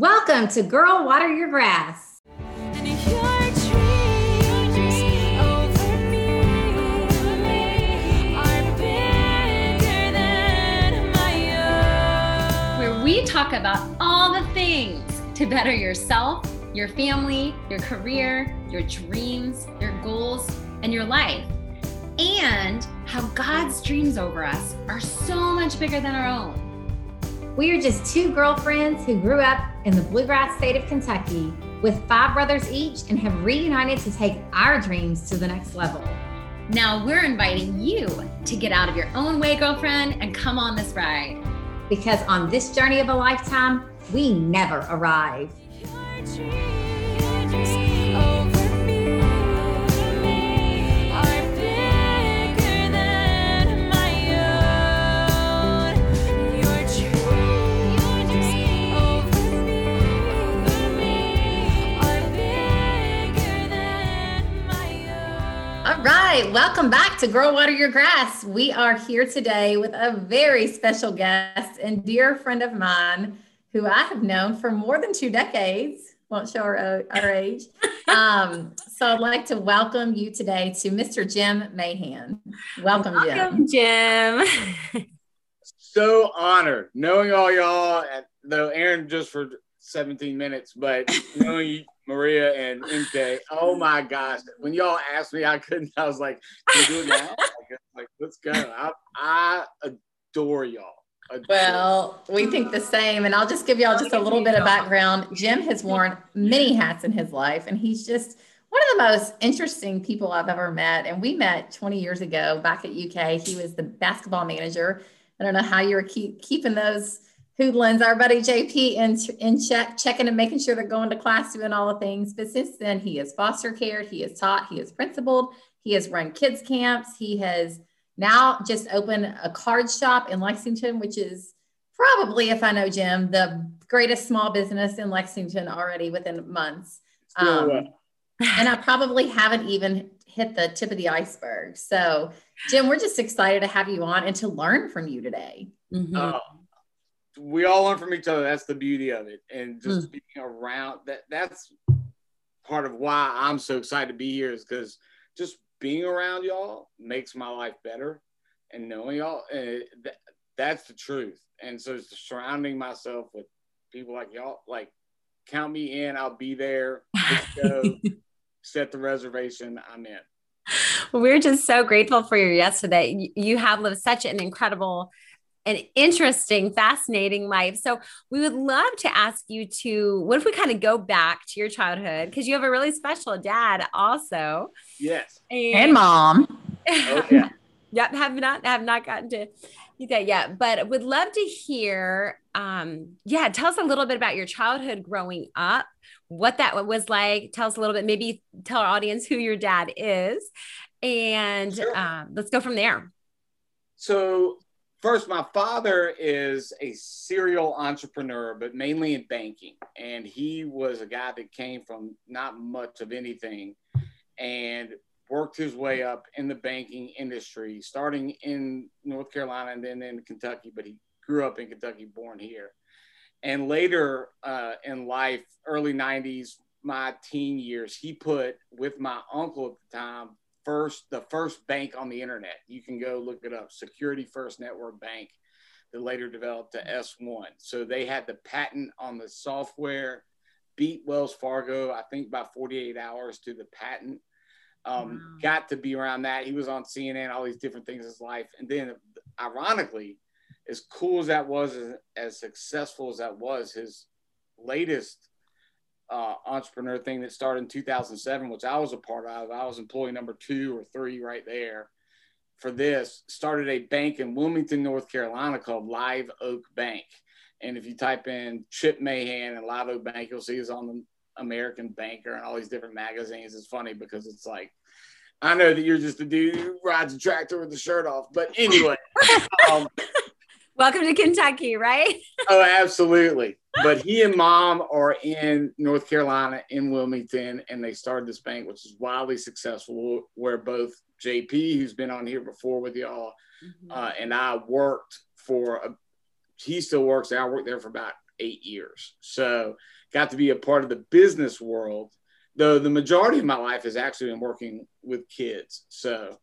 Welcome to Girl Water Your Grass. Where we talk about all the things to better yourself, your family, your career, your dreams, your goals, and your life. And how God's dreams over us are so much bigger than our own. We are just two girlfriends who grew up in the bluegrass state of Kentucky with five brothers each and have reunited to take our dreams to the next level. Now we're inviting you to get out of your own way, girlfriend, and come on this ride. Because on this journey of a lifetime, we never arrive. Right, welcome back to Girl Water Your Grass. We are here today with a very special guest and dear friend of mine who I have known for more than two decades. Won't show our, our age. Um, so I'd like to welcome you today to Mr. Jim Mahan. Welcome, Welcome Jim. Jim. so honored knowing all y'all, though Aaron just for 17 minutes, but knowing Maria and MK. Oh my gosh. When y'all asked me, I couldn't. I was like, do it now? Like, let's go. I, I adore y'all. Adore well, we think the same. And I'll just give y'all just a little bit of background. Jim has worn many hats in his life, and he's just one of the most interesting people I've ever met. And we met 20 years ago back at UK. He was the basketball manager. I don't know how you were keep, keeping those hoodlums, our buddy JP in, in check, checking and making sure they're going to class, doing all the things. But since then, he has foster care, he has taught, he has principled, he has run kids camps, he has now just opened a card shop in Lexington, which is probably, if I know Jim, the greatest small business in Lexington already within months. Um, and I probably haven't even hit the tip of the iceberg. So, Jim, we're just excited to have you on and to learn from you today. Mm-hmm. Oh, we all learn from each other. That's the beauty of it. And just mm. being around that that's part of why I'm so excited to be here is because just being around y'all makes my life better and knowing y'all uh, that, that's the truth. And so surrounding myself with people like y'all, like count me in, I'll be there. Let's go set the reservation. I'm in. We're just so grateful for your yes today. You have lived such an incredible an interesting, fascinating life. So we would love to ask you to what if we kind of go back to your childhood because you have a really special dad also. Yes. And, and mom. Oh, yeah. yep. Have not have not gotten to that yet, but would love to hear. Um, yeah, tell us a little bit about your childhood growing up, what that was like. Tell us a little bit, maybe tell our audience who your dad is, and sure. um, let's go from there. So First, my father is a serial entrepreneur, but mainly in banking. And he was a guy that came from not much of anything and worked his way up in the banking industry, starting in North Carolina and then in Kentucky, but he grew up in Kentucky, born here. And later uh, in life, early 90s, my teen years, he put with my uncle at the time first the first bank on the internet. You can go look it up, Security First Network Bank, that later developed to S1. So they had the patent on the software, beat Wells Fargo, I think by 48 hours to the patent. Um, wow. Got to be around that. He was on CNN, all these different things in his life. And then, ironically, as cool as that was, as, as successful as that was, his latest uh, entrepreneur thing that started in 2007, which I was a part of. I was employee number two or three right there for this. Started a bank in Wilmington, North Carolina called Live Oak Bank. And if you type in Chip Mahan and Live Oak Bank, you'll see it's on the American Banker and all these different magazines. It's funny because it's like, I know that you're just a dude who rides a tractor with the shirt off, but anyway. um, Welcome to Kentucky, right? oh, absolutely. But he and mom are in North Carolina in Wilmington, and they started this bank, which is wildly successful. Where both JP, who's been on here before with y'all, mm-hmm. uh, and I worked for. A, he still works there. I worked there for about eight years. So got to be a part of the business world, though the majority of my life has actually been working with kids. So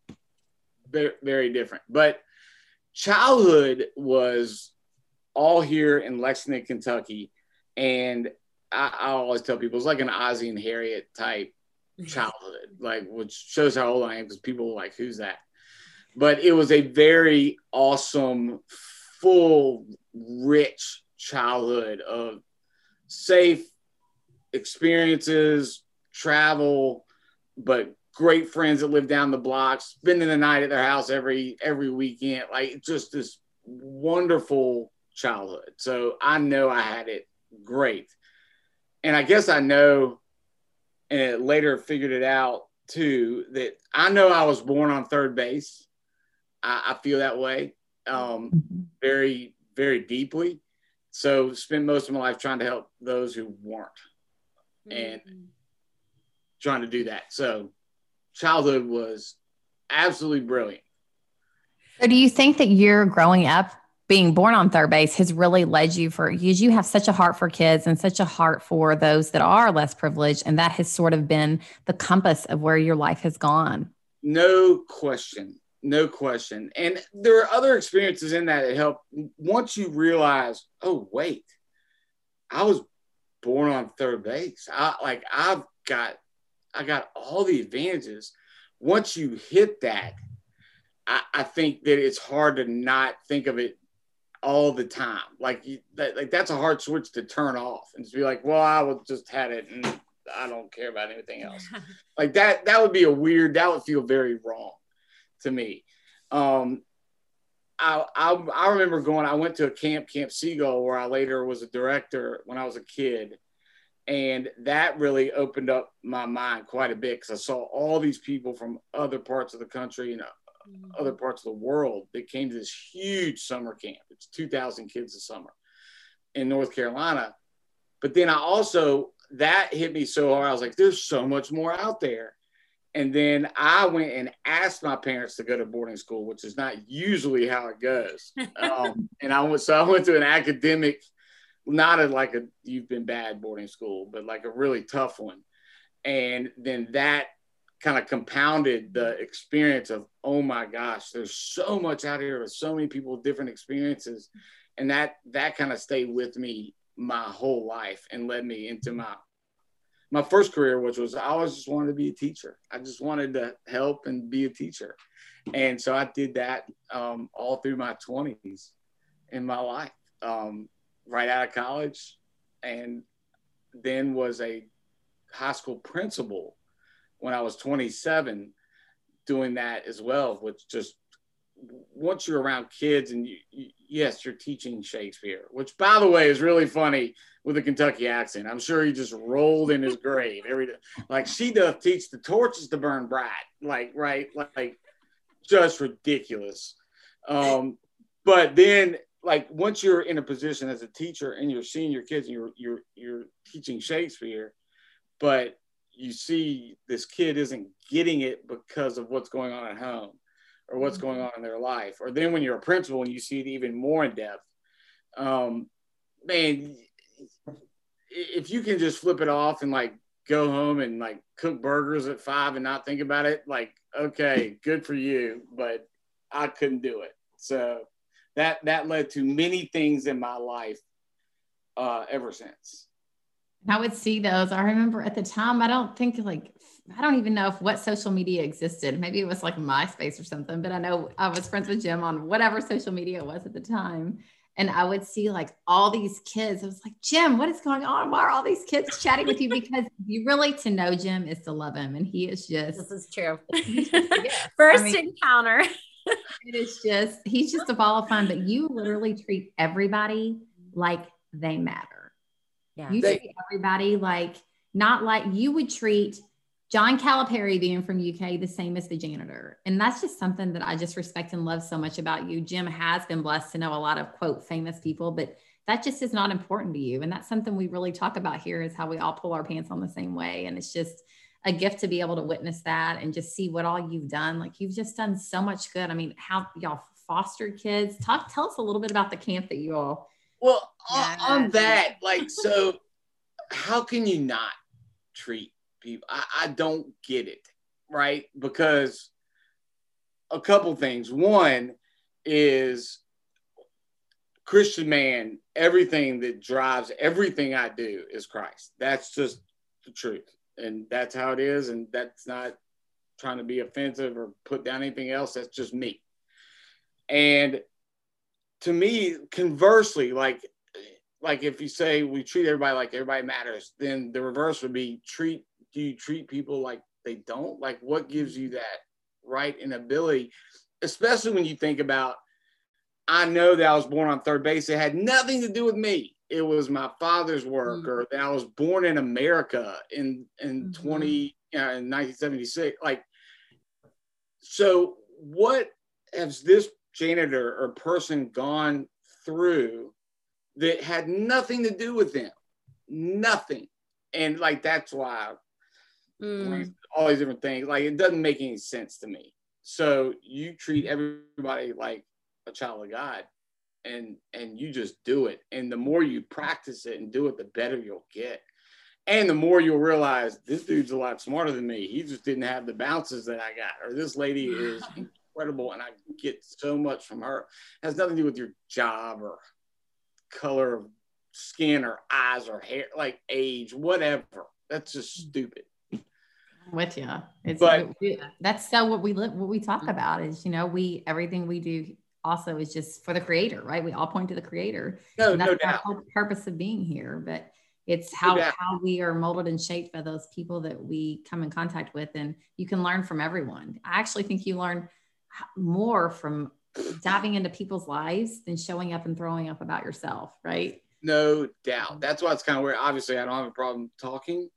very, very different. But childhood was all here in Lexington, Kentucky. And I, I always tell people it's like an Ozzie and Harriet type childhood, like which shows how old I am because people are like, who's that? But it was a very awesome, full, rich childhood of safe experiences, travel, but great friends that live down the block, spending the night at their house every every weekend. Like just this wonderful childhood. So I know I had it great. And I guess I know and later figured it out too that I know I was born on third base. I, I feel that way um, mm-hmm. very, very deeply. So spent most of my life trying to help those who weren't and mm-hmm. trying to do that. So childhood was absolutely brilliant. So do you think that you're growing up being born on third base has really led you for because you have such a heart for kids and such a heart for those that are less privileged. And that has sort of been the compass of where your life has gone. No question. No question. And there are other experiences in that that help. Once you realize oh wait i was born on third base. I like i've got i got all the advantages. Once you hit that I, I think that it's hard to not think of it all the time. Like you, that, like that's a hard switch to turn off and to be like, well, I would just had it and I don't care about anything else. like that, that would be a weird. That would feel very wrong to me. Um, I, I, I remember going. I went to a camp, Camp Seagull, where I later was a director when I was a kid, and that really opened up my mind quite a bit because I saw all these people from other parts of the country and. Other parts of the world that came to this huge summer camp. It's 2,000 kids a summer in North Carolina. But then I also, that hit me so hard. I was like, there's so much more out there. And then I went and asked my parents to go to boarding school, which is not usually how it goes. Um, and I went, so I went to an academic, not a, like a you've been bad boarding school, but like a really tough one. And then that kind of compounded the experience of oh my gosh there's so much out here with so many people with different experiences. And that that kind of stayed with me my whole life and led me into my my first career which was i always just wanted to be a teacher. I just wanted to help and be a teacher. And so i did that um, all through my 20s in my life um, right out of college. And then was a high school principal when I was 27 doing that as well, which just once you're around kids and you, you, yes, you're teaching Shakespeare, which by the way is really funny with a Kentucky accent. I'm sure he just rolled in his grave every day. Like she doth teach the torches to burn bright, like right, like just ridiculous. Um, but then like once you're in a position as a teacher and you're seeing your kids and you're you're you're teaching Shakespeare, but you see this kid isn't getting it because of what's going on at home or what's going on in their life. Or then when you're a principal and you see it even more in depth um, man if you can just flip it off and like go home and like cook burgers at five and not think about it like okay good for you but i couldn't do it. So that that led to many things in my life uh, ever since I would see those. I remember at the time, I don't think like, I don't even know if what social media existed. Maybe it was like MySpace or something, but I know I was friends with Jim on whatever social media it was at the time. And I would see like all these kids. I was like, Jim, what is going on? Why are all these kids chatting with you? Because you really to know Jim is to love him. And he is just this is true. First I mean, encounter. it is just, he's just a ball of fun, but you literally treat everybody like they matter yeah. You they, treat everybody like not like you would treat John Calipari being from UK the same as the janitor. And that's just something that I just respect and love so much about you. Jim has been blessed to know a lot of quote famous people, but that just is not important to you. And that's something we really talk about here is how we all pull our pants on the same way. And it's just a gift to be able to witness that and just see what all you've done. Like you've just done so much good. I mean, how y'all fostered kids. Talk, tell us a little bit about the camp that you all Well, yeah, on, on that, like, so how can you not treat people? I, I don't get it, right? Because a couple things. One is Christian man, everything that drives everything I do is Christ. That's just the truth. And that's how it is. And that's not trying to be offensive or put down anything else. That's just me. And to me, conversely, like like if you say we treat everybody like everybody matters, then the reverse would be treat do you treat people like they don't? Like what gives you that right and ability, especially when you think about I know that I was born on third base. It had nothing to do with me. It was my father's work, mm-hmm. or that I was born in America in in mm-hmm. 20 uh, in 1976. Like, so what has this janitor or person gone through that had nothing to do with them? Nothing. And like that's why mm. all these different things. Like it doesn't make any sense to me. So you treat everybody like a child of God and and you just do it. And the more you practice it and do it, the better you'll get. And the more you'll realize this dude's a lot smarter than me. He just didn't have the bounces that I got. Or this lady is incredible and I get so much from her. It has nothing to do with your job or color of skin or eyes or hair, like age, whatever. That's just stupid. I'm with you. It's but, we, that's so what we live, what we talk about is, you know, we, everything we do also is just for the creator, right? We all point to the creator. No, and that's no doubt. whole purpose of being here, but it's how, no how we are molded and shaped by those people that we come in contact with. And you can learn from everyone. I actually think you learn more from diving into people's lives than showing up and throwing up about yourself, right? No doubt. That's why it's kind of weird. Obviously, I don't have a problem talking,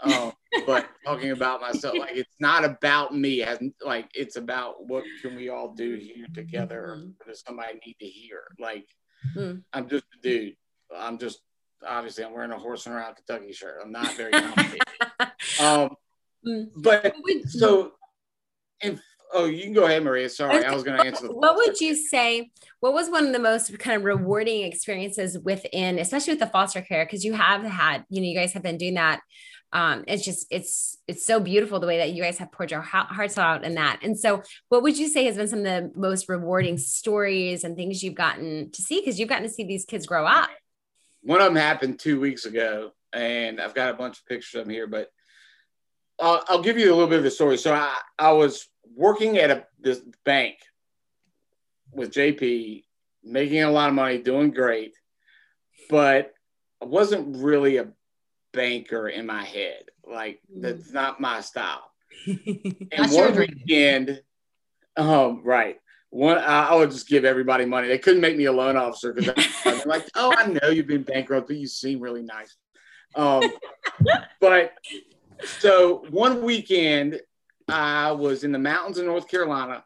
um, but talking about myself, like it's not about me. As like it's about what can we all do here together? Mm-hmm. Does somebody need to hear? Like mm-hmm. I'm just a dude. I'm just obviously I'm wearing a horse and around Kentucky shirt. I'm not very complicated. um, mm. but so oh, you can go ahead, Maria. Sorry, I was going to answer. what would you say? What was one of the most kind of rewarding experiences within, especially with the foster care? Because you have had, you know, you guys have been doing that um, it's just it's it's so beautiful the way that you guys have poured your hearts out in that and so what would you say has been some of the most rewarding stories and things you've gotten to see because you've gotten to see these kids grow up one of them happened two weeks ago and i've got a bunch of pictures of them here but I'll, I'll give you a little bit of the story so i, I was working at a this bank with jp making a lot of money doing great but I wasn't really a banker in my head. Like mm. that's not my style. and one weekend, um, right. One, I, I, would just give everybody money. They couldn't make me a loan officer because they're like, "Oh, I know you've been bankrupt, but you seem really nice." Um, but so one weekend, I was in the mountains in North Carolina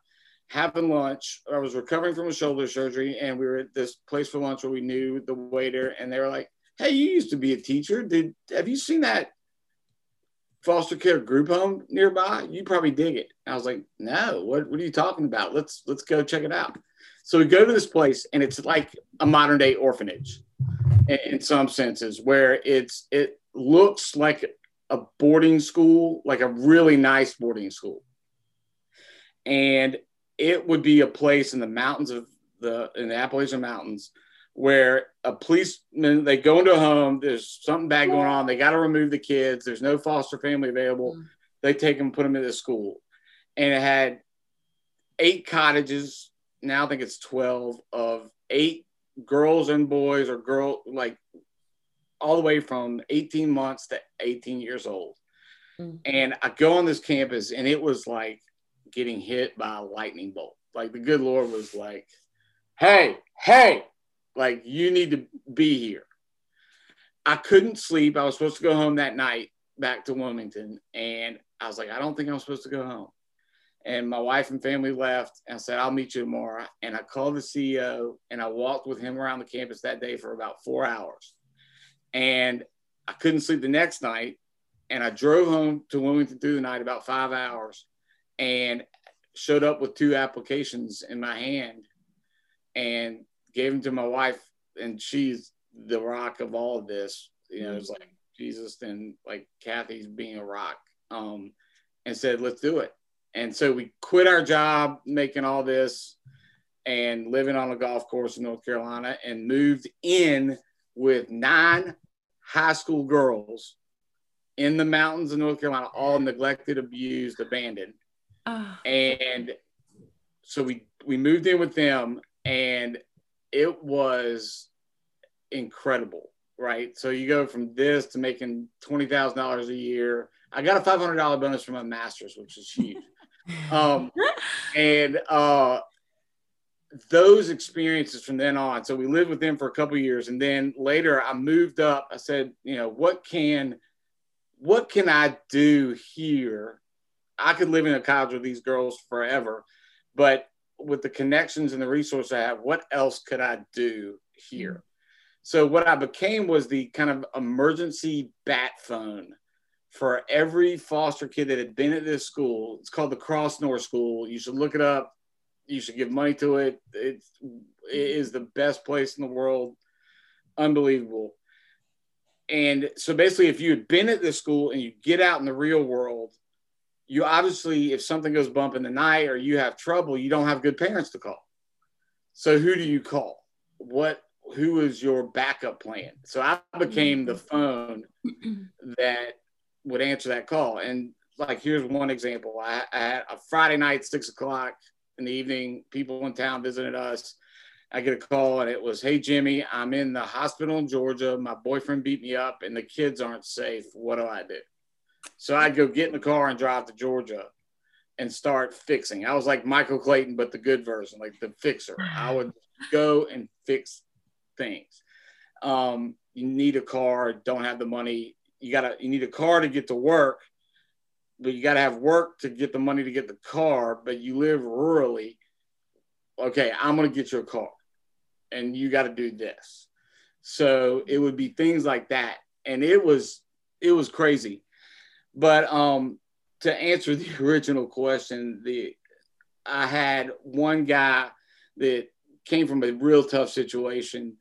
having lunch. I was recovering from a shoulder surgery, and we were at this place for lunch where we knew the waiter, and they were like, hey, you used to be a teacher. Did have you seen that foster care group home nearby? You probably dig it. I was like, no, what, what are you talking about? Let's let's go check it out. So we go to this place and it's like a modern day orphanage in, in some senses, where it's it looks like a boarding school, like a really nice boarding school. And it would be a place in the mountains of the in the Appalachian Mountains where a policeman they go into a home there's something bad going on they got to remove the kids there's no foster family available mm. they take them put them in into school and it had eight cottages now i think it's 12 of eight girls and boys or girl like all the way from 18 months to 18 years old mm. and i go on this campus and it was like getting hit by a lightning bolt like the good lord was like hey hey like, you need to be here. I couldn't sleep. I was supposed to go home that night back to Wilmington. And I was like, I don't think I'm supposed to go home. And my wife and family left. And I said, I'll meet you tomorrow. And I called the CEO and I walked with him around the campus that day for about four hours. And I couldn't sleep the next night. And I drove home to Wilmington through the night about five hours and showed up with two applications in my hand. And gave them to my wife and she's the rock of all of this. You know, it's like Jesus and like Kathy's being a rock. Um, and said, let's do it. And so we quit our job making all this and living on a golf course in North Carolina and moved in with nine high school girls in the mountains of North Carolina, all neglected, abused, abandoned. Oh. And so we we moved in with them and it was incredible, right? So you go from this to making twenty thousand dollars a year. I got a five hundred dollar bonus from my master's, which is huge. um, and uh, those experiences from then on. So we lived with them for a couple years, and then later I moved up. I said, you know, what can what can I do here? I could live in a college with these girls forever, but with the connections and the resources I have, what else could I do here? So what I became was the kind of emergency bat phone for every foster kid that had been at this school. It's called the Crossnore School. You should look it up you should give money to it. It's, it is the best place in the world. Unbelievable. And so basically, if you had been at this school and you get out in the real world, you obviously, if something goes bump in the night or you have trouble, you don't have good parents to call. So who do you call? What who is your backup plan? So I became the phone that would answer that call. And like here's one example. I, I had a Friday night, six o'clock in the evening. People in town visited us. I get a call and it was, Hey, Jimmy, I'm in the hospital in Georgia. My boyfriend beat me up and the kids aren't safe. What do I do? So I'd go get in the car and drive to Georgia and start fixing. I was like Michael Clayton, but the good version, like the fixer. I would go and fix things. Um, you need a car, don't have the money. You gotta, you need a car to get to work but you got to have work to get the money to get the car, but you live rurally. Okay, I'm going to get you a car and you got to do this. So it would be things like that. And it was, it was crazy. But um, to answer the original question, the, I had one guy that came from a real tough situation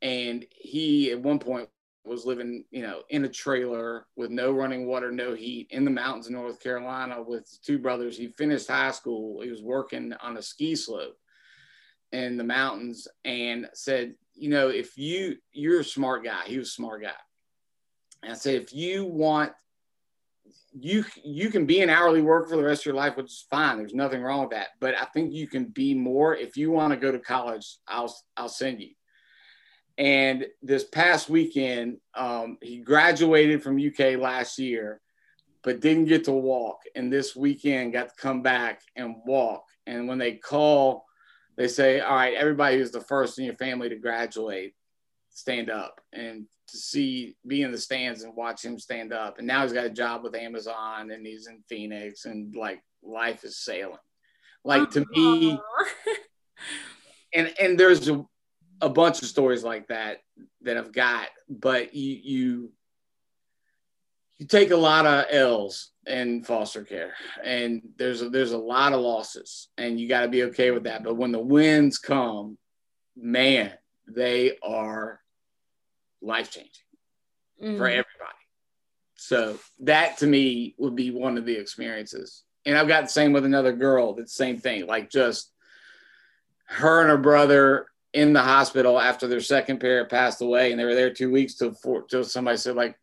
and he at one point was living, you know, in a trailer with no running water, no heat in the mountains of North Carolina with two brothers. He finished high school. He was working on a ski slope in the mountains and said, you know, if you you're a smart guy, he was a smart guy. And I said, if you want you you can be an hourly worker for the rest of your life, which is fine. There's nothing wrong with that. But I think you can be more. If you want to go to college, I'll I'll send you. And this past weekend, um, he graduated from UK last year, but didn't get to walk. And this weekend got to come back and walk. And when they call, they say, All right, everybody who's the first in your family to graduate, stand up. And to see, be in the stands and watch him stand up. And now he's got a job with Amazon and he's in Phoenix and like life is sailing. Like to me, and and there's a a bunch of stories like that that I've got, but you you you take a lot of L's in foster care, and there's a, there's a lot of losses, and you got to be okay with that. But when the wins come, man, they are life changing mm. for everybody. So that to me would be one of the experiences. And I've got the same with another girl. That's the same thing. Like just her and her brother in the hospital after their second parent passed away, and they were there two weeks till for, till somebody said like,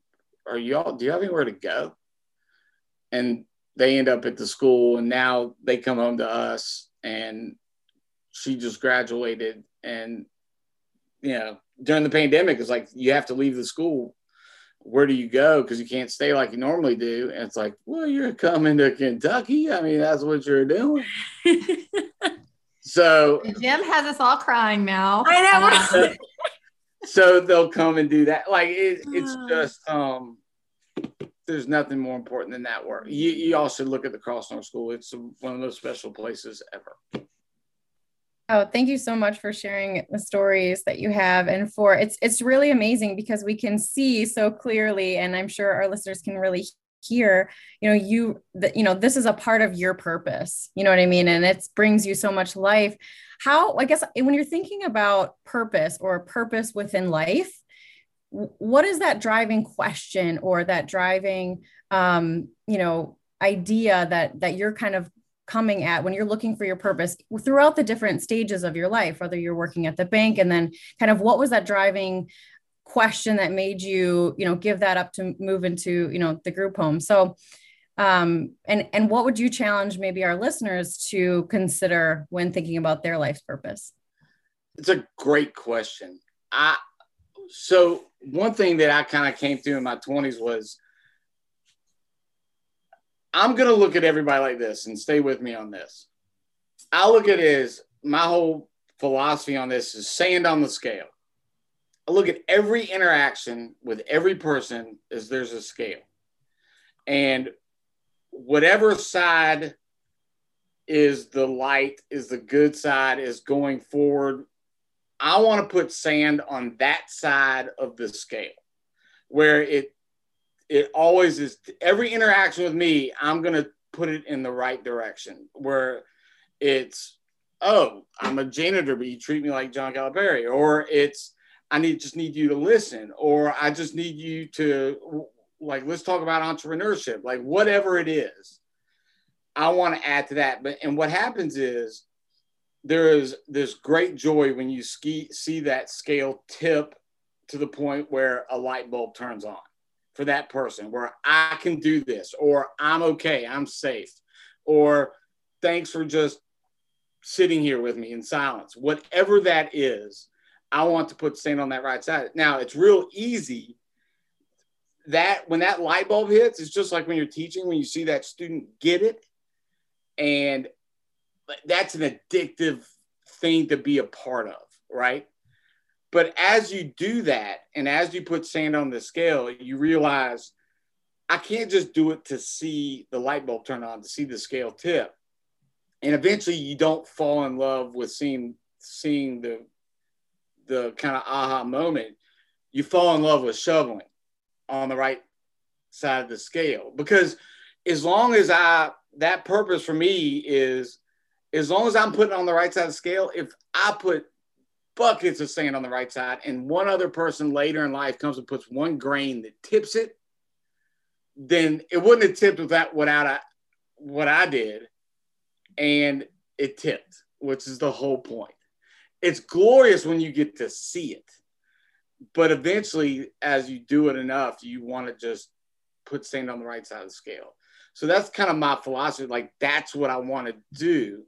"Are y'all? Do you have anywhere to go?" And they end up at the school, and now they come home to us, and she just graduated, and you know during the pandemic, it's like you have to leave the school. Where do you go? Because you can't stay like you normally do. And it's like, well, you're coming to Kentucky. I mean, that's what you're doing. So Jim has us all crying now. I know. so they'll come and do that. Like it, it's just um there's nothing more important than that work. You, you all should look at the Crossnore School. It's one of those special places ever. Oh, thank you so much for sharing the stories that you have and for it's it's really amazing because we can see so clearly and I'm sure our listeners can really here you know you that you know this is a part of your purpose you know what i mean? And it brings you so much life. How i guess when you're thinking about purpose or purpose within life what is that driving question or that driving um you know idea that that you're kind of coming at when you're looking for your purpose throughout the different stages of your life whether you're working at the bank and then kind of what was that driving question that made you you know give that up to move into you know the group home. So um and and what would you challenge maybe our listeners to consider when thinking about their life's purpose? It's a great question. I so one thing that i kind of came through in my 20s was i'm going to look at everybody like this and stay with me on this. I look at it as my whole philosophy on this is sand on the scale I look at every interaction with every person as there's a scale. And whatever side is the light, is the good side, is going forward, I want to put sand on that side of the scale where it it always is every interaction with me, I'm gonna put it in the right direction where it's oh, I'm a janitor, but you treat me like John Calipari, or it's I need just need you to listen, or I just need you to like let's talk about entrepreneurship, like whatever it is. I want to add to that. But and what happens is there is this great joy when you ski, see that scale tip to the point where a light bulb turns on for that person, where I can do this, or I'm okay, I'm safe, or thanks for just sitting here with me in silence. Whatever that is, I want to put sand on that right side. Now it's real easy. That when that light bulb hits, it's just like when you're teaching, when you see that student get it. And that's an addictive thing to be a part of, right? But as you do that, and as you put sand on the scale, you realize I can't just do it to see the light bulb turn on, to see the scale tip. And eventually you don't fall in love with seeing seeing the the kind of aha moment, you fall in love with shoveling on the right side of the scale. Because as long as I, that purpose for me is, as long as I'm putting on the right side of the scale, if I put buckets of sand on the right side and one other person later in life comes and puts one grain that tips it, then it wouldn't have tipped without, without I, what I did. And it tipped, which is the whole point it's glorious when you get to see it. But eventually, as you do it enough, you want to just put sand on the right side of the scale. So that's kind of my philosophy. Like, that's what I want to do.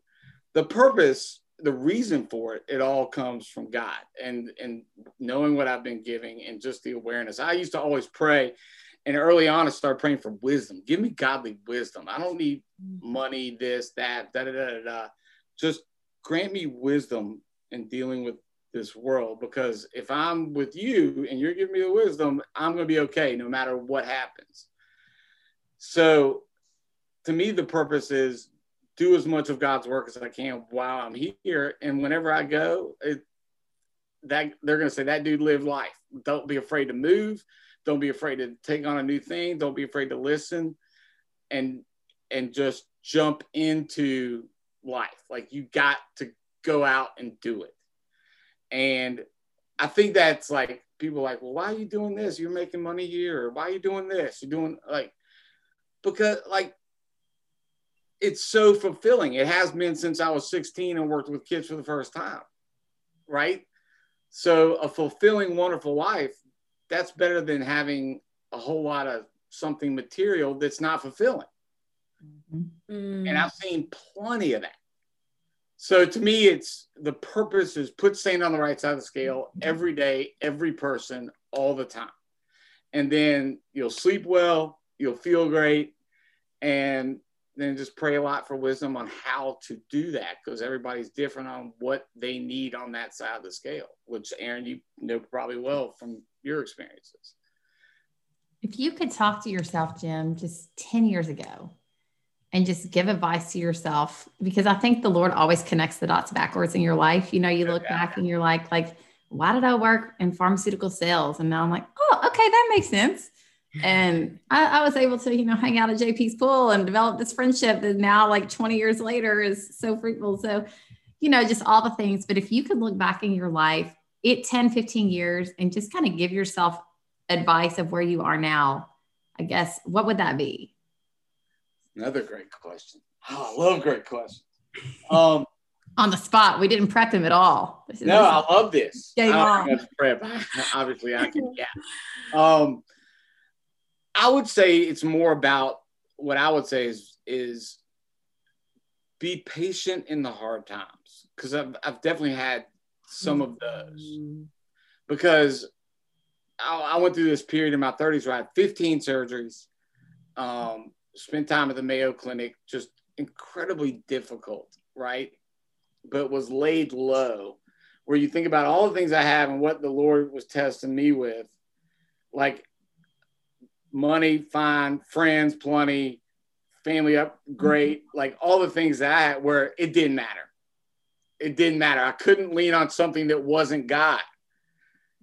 The purpose, the reason for it, it all comes from God and, and knowing what I've been giving and just the awareness. I used to always pray. And early on, I started praying for wisdom. Give me godly wisdom. I don't need mm. money, this, that, da da da da. Just grant me wisdom in dealing with this world because if I'm with you and you're giving me the wisdom, I'm going to be okay no matter what happens. So to me, the purpose is do as much of God's work as I can while I'm here. And whenever I go, it, that they're going to say that dude lived life. Don't be afraid to move. Don't be afraid to take on a new thing. Don't be afraid to listen and, and just jump into life. Like you got to go out and do it. And I think that's like people like, well, why are you doing this? You're making money here, or why are you doing this? You're doing like because like it's so fulfilling. It has been since I was 16 and worked with kids for the first time. Right. So a fulfilling, wonderful life, that's better than having a whole lot of something material that's not fulfilling. Mm-hmm. And I've seen plenty of that. So to me, it's the purpose is put sand on the right side of the scale every day, every person, all the time. And then you'll sleep well, you'll feel great, and then just pray a lot for wisdom on how to do that because everybody's different on what they need on that side of the scale, which Aaron, you know probably well from your experiences. If you could talk to yourself, Jim, just 10 years ago, and just give advice to yourself because I think the Lord always connects the dots backwards in your life. You know, you look back and you're like, like, why did I work in pharmaceutical sales? And now I'm like, oh, okay, that makes sense. and I, I, was able to, you know, hang out at JP's pool and develop this friendship that now, like 20 years later, is so fruitful. So, you know, just all the things. But if you could look back in your life, it 10, 15 years and just kind of give yourself advice of where you are now, I guess, what would that be? Another great question. Oh, I love great questions. Um, on the spot. We didn't prep him at all. This no, I love this. Game I prep. Obviously, I can. Yeah. Um, I would say it's more about what I would say is is be patient in the hard times because I've I've definitely had some of those because I, I went through this period in my 30s where I had 15 surgeries, um, spent time at the Mayo Clinic, just incredibly difficult, right? but was laid low. Where you think about all the things I have and what the Lord was testing me with, like money, fine, friends, plenty, family up, great, mm-hmm. like all the things that I had where it didn't matter. It didn't matter. I couldn't lean on something that wasn't God,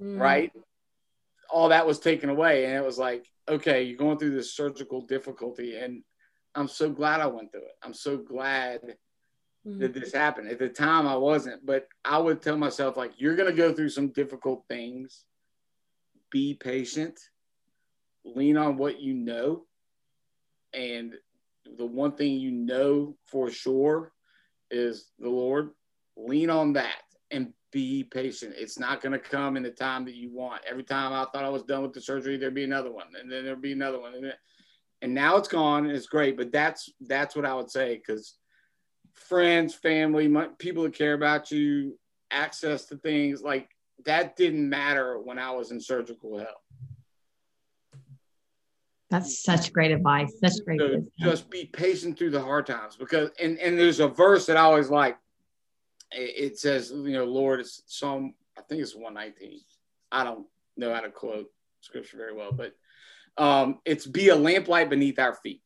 mm. right? All that was taken away. And it was like, okay, you're going through this surgical difficulty. And I'm so glad I went through it. I'm so glad mm-hmm. that this happened. At the time, I wasn't, but I would tell myself, like, you're going to go through some difficult things. Be patient, lean on what you know. And the one thing you know for sure is the Lord. Lean on that and be patient. It's not going to come in the time that you want. Every time I thought I was done with the surgery, there'd be another one, and then there'd be another one, and, then, and now it's gone, and it's great. But that's that's what I would say because friends, family, people that care about you, access to things like that didn't matter when I was in surgical help. That's such great advice. Such great so Just be patient through the hard times because, and, and there's a verse that I always like. It says, you know, Lord, it's Psalm, I think it's 119. I don't know how to quote scripture very well, but um, it's be a lamplight beneath our feet.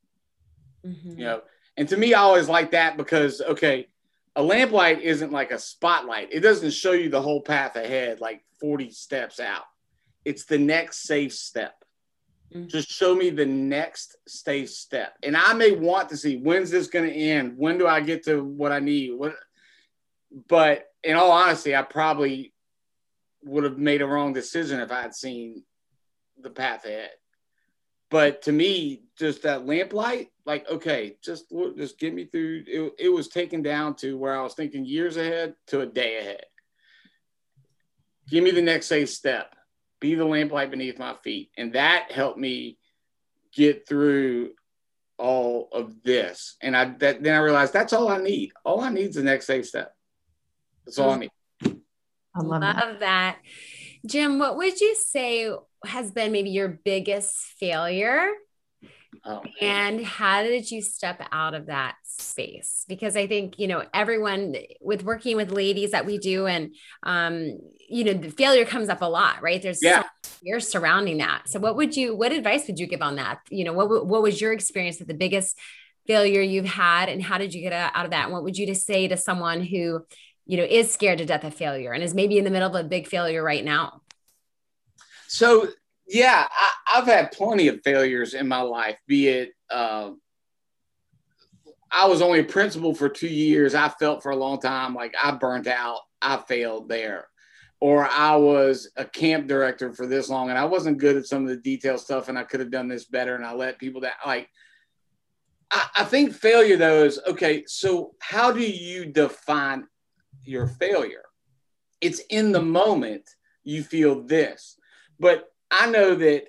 Mm-hmm. You know, and to me, I always like that because, okay, a lamplight isn't like a spotlight. It doesn't show you the whole path ahead, like 40 steps out. It's the next safe step. Mm-hmm. Just show me the next safe step. And I may want to see when's this going to end? When do I get to what I need? What, but in all honesty, I probably would have made a wrong decision if I had seen the path ahead. But to me, just that lamplight, like, okay, just just get me through. It, it was taken down to where I was thinking years ahead to a day ahead. Give me the next safe step. Be the lamplight beneath my feet. And that helped me get through all of this. And I that, then I realized that's all I need. All I need is the next safe step. That's all I need. I love, love that. that. Jim, what would you say has been maybe your biggest failure? Oh, and how did you step out of that space? Because I think, you know, everyone with working with ladies that we do, and, um, you know, the failure comes up a lot, right? There's yeah. fear surrounding that. So, what would you, what advice would you give on that? You know, what, what was your experience with the biggest failure you've had, and how did you get out of that? And what would you to say to someone who, you know, is scared to death of failure and is maybe in the middle of a big failure right now? So yeah, I, have had plenty of failures in my life. Be it uh, I was only a principal for two years. I felt for a long time like I burnt out. I failed there. Or I was a camp director for this long and I wasn't good at some of the detail stuff and I could have done this better and I let people that like I, I think failure though is okay, so how do you define your failure? It's in the moment you feel this but I know that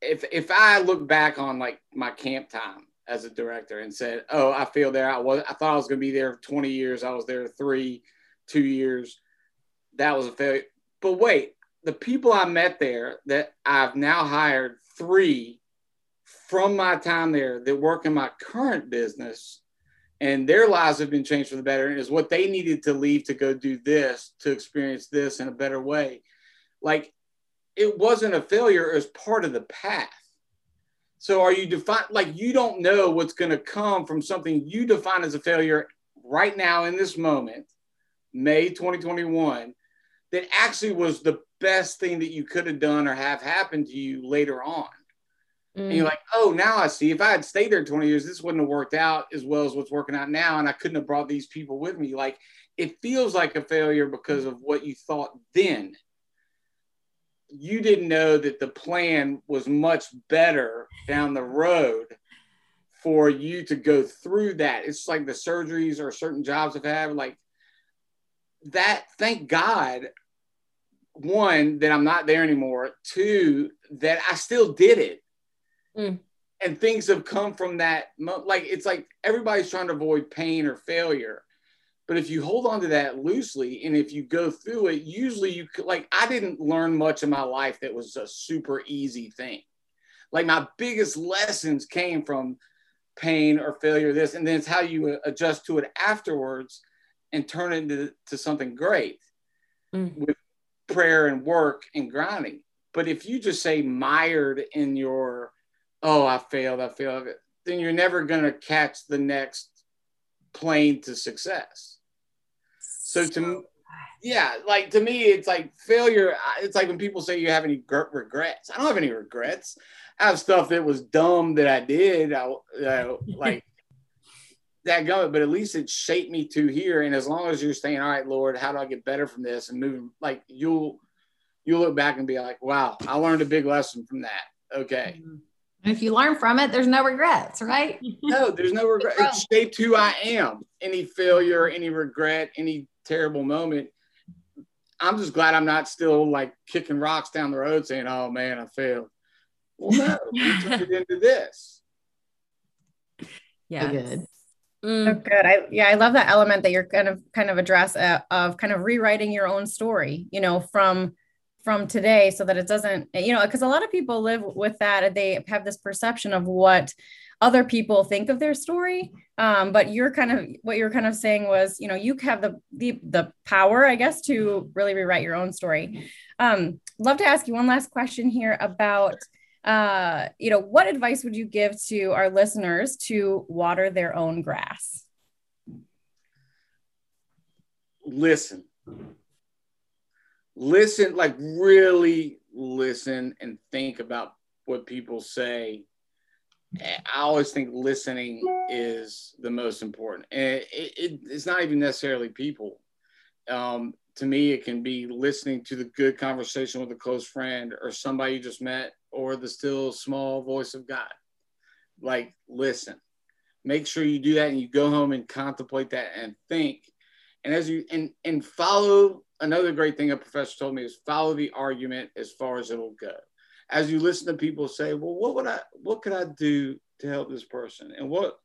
if if I look back on like my camp time as a director and said, "Oh, I feel there. I was. I thought I was going to be there 20 years. I was there three, two years. That was a failure." But wait, the people I met there that I've now hired three from my time there that work in my current business and their lives have been changed for the better is what they needed to leave to go do this to experience this in a better way like it wasn't a failure as part of the path. So are you define like you don't know what's going to come from something you define as a failure right now in this moment, May 2021, that actually was the best thing that you could have done or have happened to you later on. Mm. And you're mm. like, oh, now I see. If I had stayed there 20 years, this wouldn't have worked out as well as what's working out now. And I couldn't have brought these people with me. Like it feels like a failure because of what you thought then. You didn't know that the plan was much better down the road for you to go through that. It's like the surgeries or certain jobs I've had, like that. Thank God, one, that I'm not there anymore. Two, that I still did it. Mm. And things have come from that. Like, it's like everybody's trying to avoid pain or failure. But if you hold on to that loosely and if you go through it, usually you could, like, I didn't learn much in my life that was a super easy thing. Like, my biggest lessons came from pain or failure, this, and then it's how you adjust to it afterwards and turn it into to something great mm. with prayer and work and grinding. But if you just say mired in your, oh, I failed, I failed, then you're never going to catch the next plane to success. So to yeah, like to me, it's like failure. It's like when people say you have any regrets. I don't have any regrets. I have stuff that was dumb that I did. I, uh, like that go, but at least it shaped me to here. And as long as you're saying, all right, Lord, how do I get better from this and moving, like you'll you'll look back and be like, wow, I learned a big lesson from that. Okay. Mm-hmm. And if you learn from it, there's no regrets, right? no, there's no regret. It shaped who I am. Any failure, any regret, any terrible moment. I'm just glad I'm not still like kicking rocks down the road saying, oh man, I failed. Well, no, we turned it into this. Yeah. Good. Mm. So good. I yeah, I love that element that you're kind of kind of address uh, of kind of rewriting your own story, you know, from from today so that it doesn't, you know, because a lot of people live with that they have this perception of what other people think of their story. Um, but you're kind of what you're kind of saying was, you know, you have the the the power, I guess, to really rewrite your own story. Um, love to ask you one last question here about uh, you know, what advice would you give to our listeners to water their own grass? Listen. Listen, like really listen and think about what people say. I always think listening is the most important. And it, it, it's not even necessarily people. Um, to me, it can be listening to the good conversation with a close friend or somebody you just met or the still small voice of God. Like, listen, make sure you do that and you go home and contemplate that and think. And as you and and follow another great thing a professor told me is follow the argument as far as it'll go. As you listen to people say, well, what would I what could I do to help this person? And what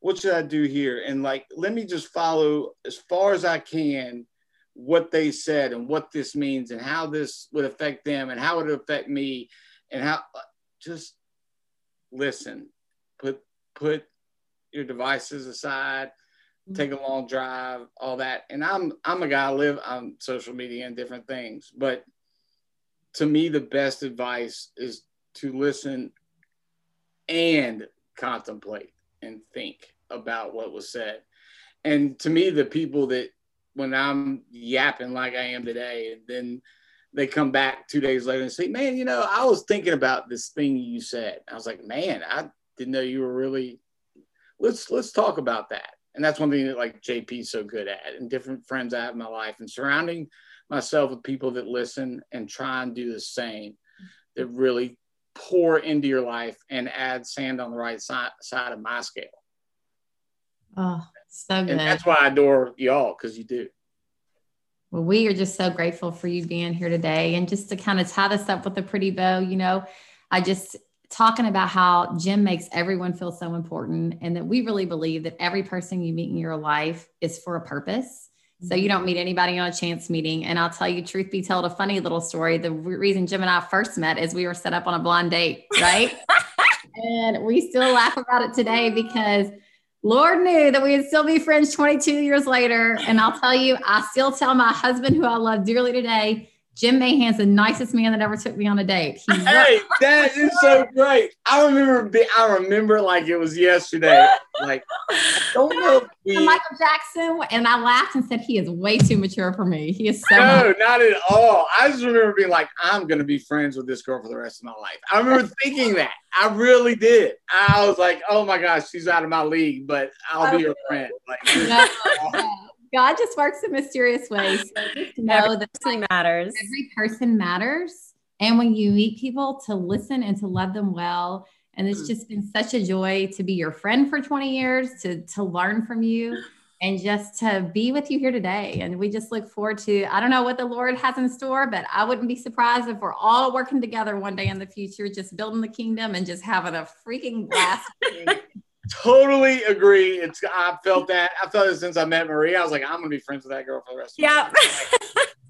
what should I do here? And like, let me just follow as far as I can what they said and what this means and how this would affect them and how it would affect me and how just listen put put your devices aside take a long drive all that and i'm i'm a guy I live on social media and different things but to me the best advice is to listen and contemplate and think about what was said and to me the people that when i'm yapping like i am today and then they come back two days later and say, "Man, you know, I was thinking about this thing you said." I was like, "Man, I didn't know you were really." Let's let's talk about that. And that's one thing that like JP's so good at, and different friends I have in my life, and surrounding myself with people that listen and try and do the same, that really pour into your life and add sand on the right side side of my scale. Oh, so good. And that's why I adore y'all because you do. Well, we are just so grateful for you being here today. And just to kind of tie this up with a pretty bow, you know, I just talking about how Jim makes everyone feel so important and that we really believe that every person you meet in your life is for a purpose. So mm-hmm. you don't meet anybody on a chance meeting. And I'll tell you, truth be told, a funny little story. The reason Jim and I first met is we were set up on a blind date, right? and we still laugh about it today because Lord knew that we would still be friends 22 years later. And I'll tell you, I still tell my husband, who I love dearly today, Jim Mahan's the nicest man that ever took me on a date. He hey, that is so great. I remember. I remember like it was yesterday. Like I don't know. We... Michael Jackson, and I laughed and said he is way too mature for me. He is so. No, not at all. I just remember being like, I'm gonna be friends with this girl for the rest of my life. I remember thinking that. I really did. I was like, oh my gosh, she's out of my league, but I'll be oh, your friend. Like. God just works in mysterious ways. So just know every that person matters. Every person matters. And when you meet people, to listen and to love them well. And it's mm. just been such a joy to be your friend for 20 years, to, to learn from you, and just to be with you here today. And we just look forward to, I don't know what the Lord has in store, but I wouldn't be surprised if we're all working together one day in the future, just building the kingdom and just having a freaking blast. totally agree. It's I felt that. I felt it since I met Marie. I was like, I'm gonna be friends with that girl for the rest of yeah.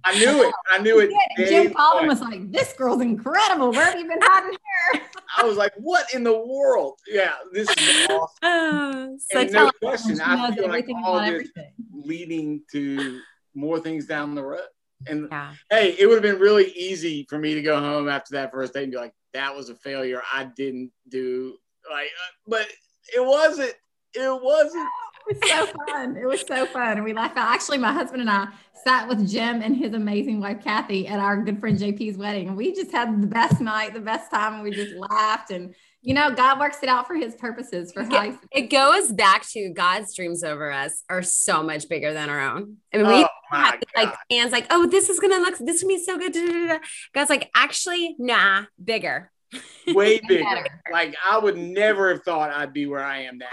I knew it. I knew it. Jim Collin was like, "This girl's incredible. Where have you been hiding here?" I was like, "What in the world?" Yeah, this is awesome. Oh, and no question, I feel like all this leading to more things down the road. And yeah. hey, it would have been really easy for me to go home after that first date and be like, "That was a failure. I didn't do like." Uh, but it wasn't. It wasn't. It was so fun. It was so fun. And we laughed out. Actually, my husband and I sat with Jim and his amazing wife, Kathy, at our good friend JP's wedding. And we just had the best night, the best time. And we just laughed. And, you know, God works it out for his purposes for how It goes back to God's dreams over us are so much bigger than our own. I mean, we oh have like hands like, oh, this is going to look, this is going to be so good. God's like, actually, nah, bigger way bigger. like I would never have thought I'd be where I am now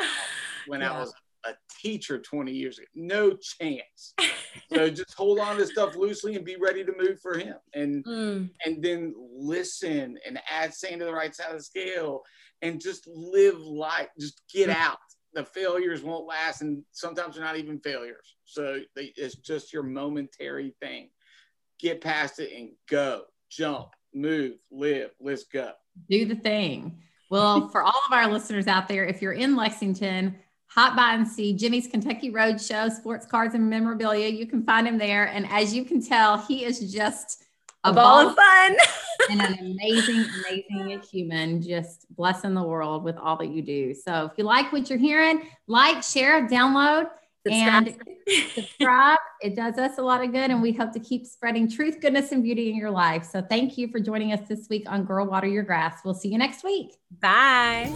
when yeah. I was a teacher 20 years ago. No chance. so just hold on to stuff loosely and be ready to move for him. And mm. and then listen and add sand to the right side of the scale and just live life. Just get mm. out. The failures won't last, and sometimes they're not even failures. So they, it's just your momentary thing. Get past it and go, jump, move, live. Let's go do the thing. Well, for all of our listeners out there, if you're in Lexington, hop by and see Jimmy's Kentucky Road Show, sports cards and memorabilia. You can find him there. And as you can tell, he is just a, ball of fun and an amazing, amazing human, just blessing the world with all that you do. So if you like what you're hearing, like, share, download. Subscribe. And subscribe. It does us a lot of good, and we hope to keep spreading truth, goodness, and beauty in your life. So, thank you for joining us this week on Girl Water Your Grass. We'll see you next week. Bye.